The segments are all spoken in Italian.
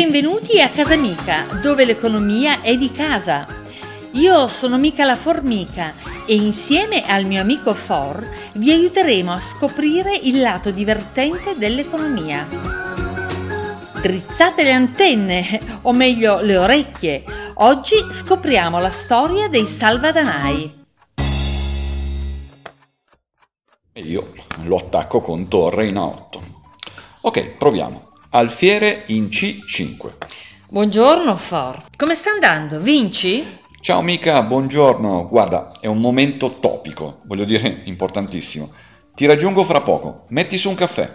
Benvenuti a Casa Mica, dove l'economia è di casa. Io sono Mica la Formica e insieme al mio amico For vi aiuteremo a scoprire il lato divertente dell'economia. Drizzate le antenne, o meglio le orecchie. Oggi scopriamo la storia dei salvadanai. Io lo attacco con torre in 8. Ok, proviamo. Alfiere in C5. Buongiorno For, come sta andando? Vinci? Ciao amica, buongiorno. Guarda, è un momento topico, voglio dire importantissimo. Ti raggiungo fra poco. Metti su un caffè.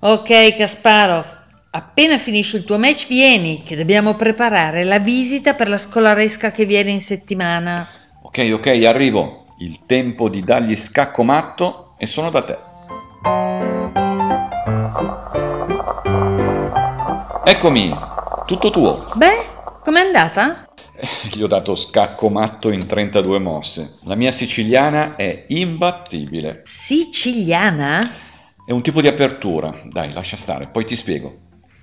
Ok Kasparov, appena finisci il tuo match vieni, che dobbiamo preparare la visita per la scolaresca che viene in settimana. Ok, ok, arrivo. Il tempo di dargli scacco matto e sono da te. Eccomi, tutto tuo. Beh, com'è andata? Eh, Gli ho dato scacco matto in 32 mosse. La mia siciliana è imbattibile. Siciliana? È un tipo di apertura. Dai, lascia stare, poi ti spiego.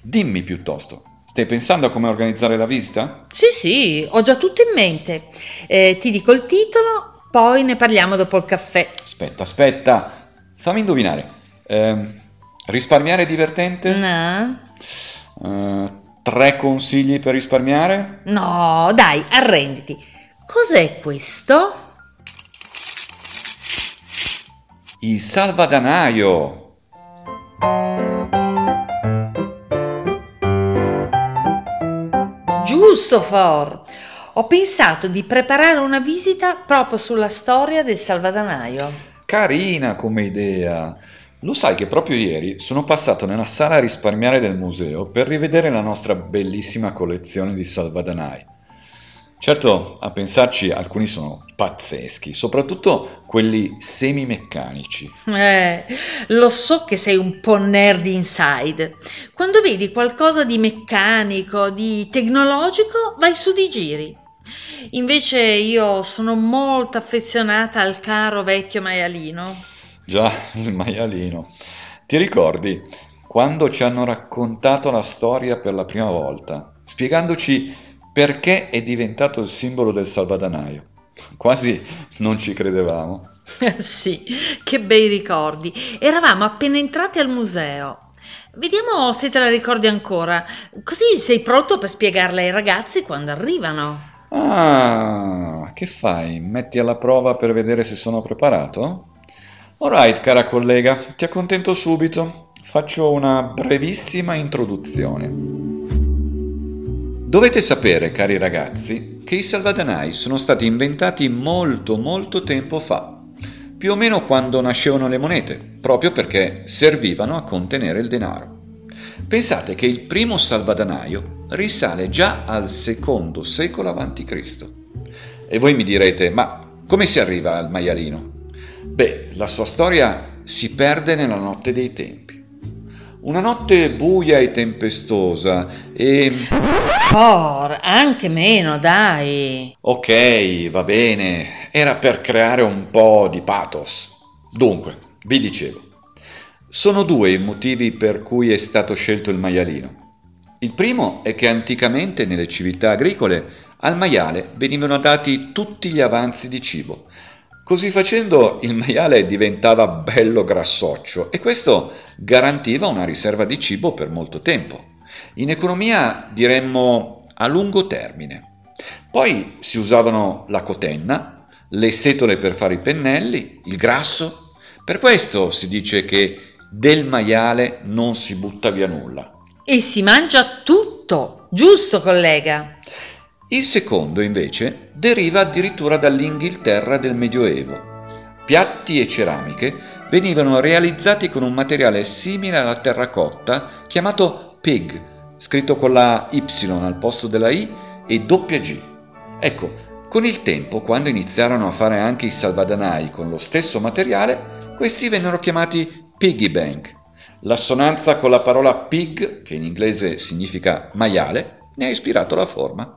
Dimmi piuttosto, stai pensando a come organizzare la visita? Sì, sì, ho già tutto in mente. Eh, ti dico il titolo, poi ne parliamo dopo il caffè. Aspetta, aspetta. Fammi indovinare. Ehm, risparmiare è divertente? No? Eh, tre consigli per risparmiare? No, dai, arrenditi. Cos'è questo? Il salvadanaio. Giusto, For. Ho pensato di preparare una visita proprio sulla storia del salvadanaio. Carina come idea. Lo sai che proprio ieri sono passato nella sala risparmiare del museo per rivedere la nostra bellissima collezione di salvadanai. Certo, a pensarci alcuni sono pazzeschi, soprattutto quelli semimeccanici. Eh, lo so che sei un po' nerd inside. Quando vedi qualcosa di meccanico, di tecnologico, vai su di giri. Invece io sono molto affezionata al caro vecchio maialino. Già, il maialino. Ti ricordi quando ci hanno raccontato la storia per la prima volta, spiegandoci perché è diventato il simbolo del salvadanaio? Quasi non ci credevamo. sì, che bei ricordi. Eravamo appena entrati al museo. Vediamo se te la ricordi ancora, così sei pronto per spiegarla ai ragazzi quando arrivano. Ah, che fai? Metti alla prova per vedere se sono preparato? Alright, cara collega, ti accontento subito. Faccio una brevissima introduzione. Dovete sapere, cari ragazzi, che i salvadanai sono stati inventati molto molto tempo fa, più o meno quando nascevano le monete, proprio perché servivano a contenere il denaro. Pensate che il primo salvadanaio risale già al secondo secolo a.C. E voi mi direte, ma come si arriva al maialino? Beh, la sua storia si perde nella notte dei tempi. Una notte buia e tempestosa e... For, anche meno, dai. Ok, va bene, era per creare un po' di pathos. Dunque, vi dicevo, sono due i motivi per cui è stato scelto il maialino. Il primo è che anticamente nelle civiltà agricole al maiale venivano dati tutti gli avanzi di cibo. Così facendo il maiale diventava bello grassoccio e questo garantiva una riserva di cibo per molto tempo. In economia diremmo a lungo termine. Poi si usavano la cotenna, le setole per fare i pennelli, il grasso. Per questo si dice che del maiale non si butta via nulla. E si mangia tutto, giusto collega? Il secondo, invece, deriva addirittura dall'Inghilterra del Medioevo. Piatti e ceramiche venivano realizzati con un materiale simile alla terracotta chiamato pig, scritto con la Y al posto della I e doppia G. Ecco, con il tempo, quando iniziarono a fare anche i salvadanai con lo stesso materiale, questi vennero chiamati piggy bank. L'assonanza con la parola pig, che in inglese significa maiale, ne ha ispirato la forma.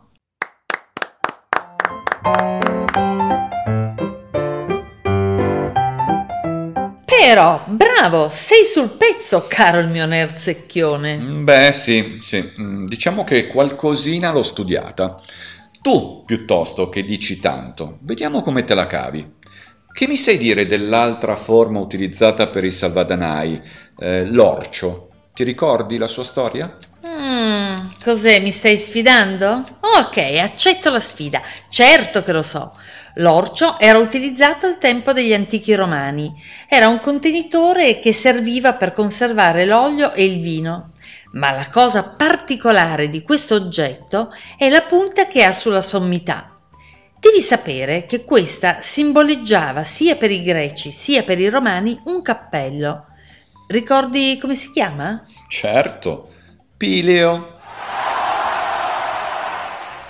Vero, bravo, sei sul pezzo, caro il mio nerzecchione. Beh, sì, sì, mm, diciamo che qualcosina l'ho studiata. Tu, piuttosto, che dici tanto, vediamo come te la cavi. Che mi sai dire dell'altra forma utilizzata per i salvadanai, eh, l'orcio? Ti ricordi la sua storia? Mm, cos'è? Mi stai sfidando? Ok, accetto la sfida. Certo che lo so. L'orcio era utilizzato al tempo degli antichi romani. Era un contenitore che serviva per conservare l'olio e il vino. Ma la cosa particolare di questo oggetto è la punta che ha sulla sommità. Devi sapere che questa simboleggiava sia per i greci sia per i romani un cappello. Ricordi come si chiama? Certo, Pileo.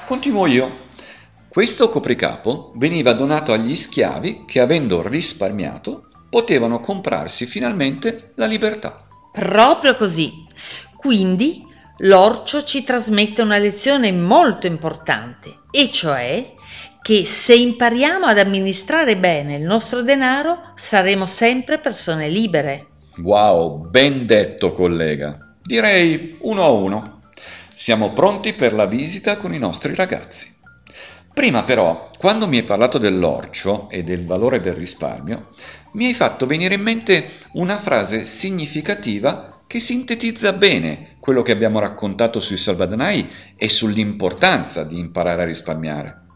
Continuo io. Questo copricapo veniva donato agli schiavi che, avendo risparmiato, potevano comprarsi finalmente la libertà. Proprio così. Quindi l'orcio ci trasmette una lezione molto importante, e cioè che se impariamo ad amministrare bene il nostro denaro saremo sempre persone libere. Wow, ben detto collega. Direi uno a uno. Siamo pronti per la visita con i nostri ragazzi. Prima però, quando mi hai parlato dell'orcio e del valore del risparmio, mi hai fatto venire in mente una frase significativa che sintetizza bene quello che abbiamo raccontato sui salvadanai e sull'importanza di imparare a risparmiare.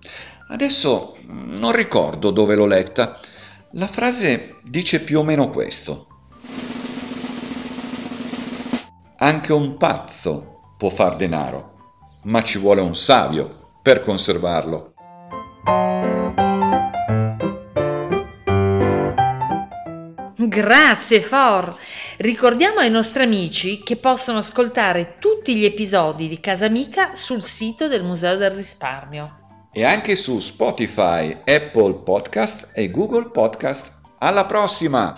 Adesso non ricordo dove l'ho letta. La frase dice più o meno questo. Anche un pazzo può far denaro, ma ci vuole un savio per conservarlo. Grazie For! Ricordiamo ai nostri amici che possono ascoltare tutti gli episodi di Casa Amica sul sito del Museo del Risparmio e anche su Spotify, Apple Podcast e Google Podcast. Alla prossima!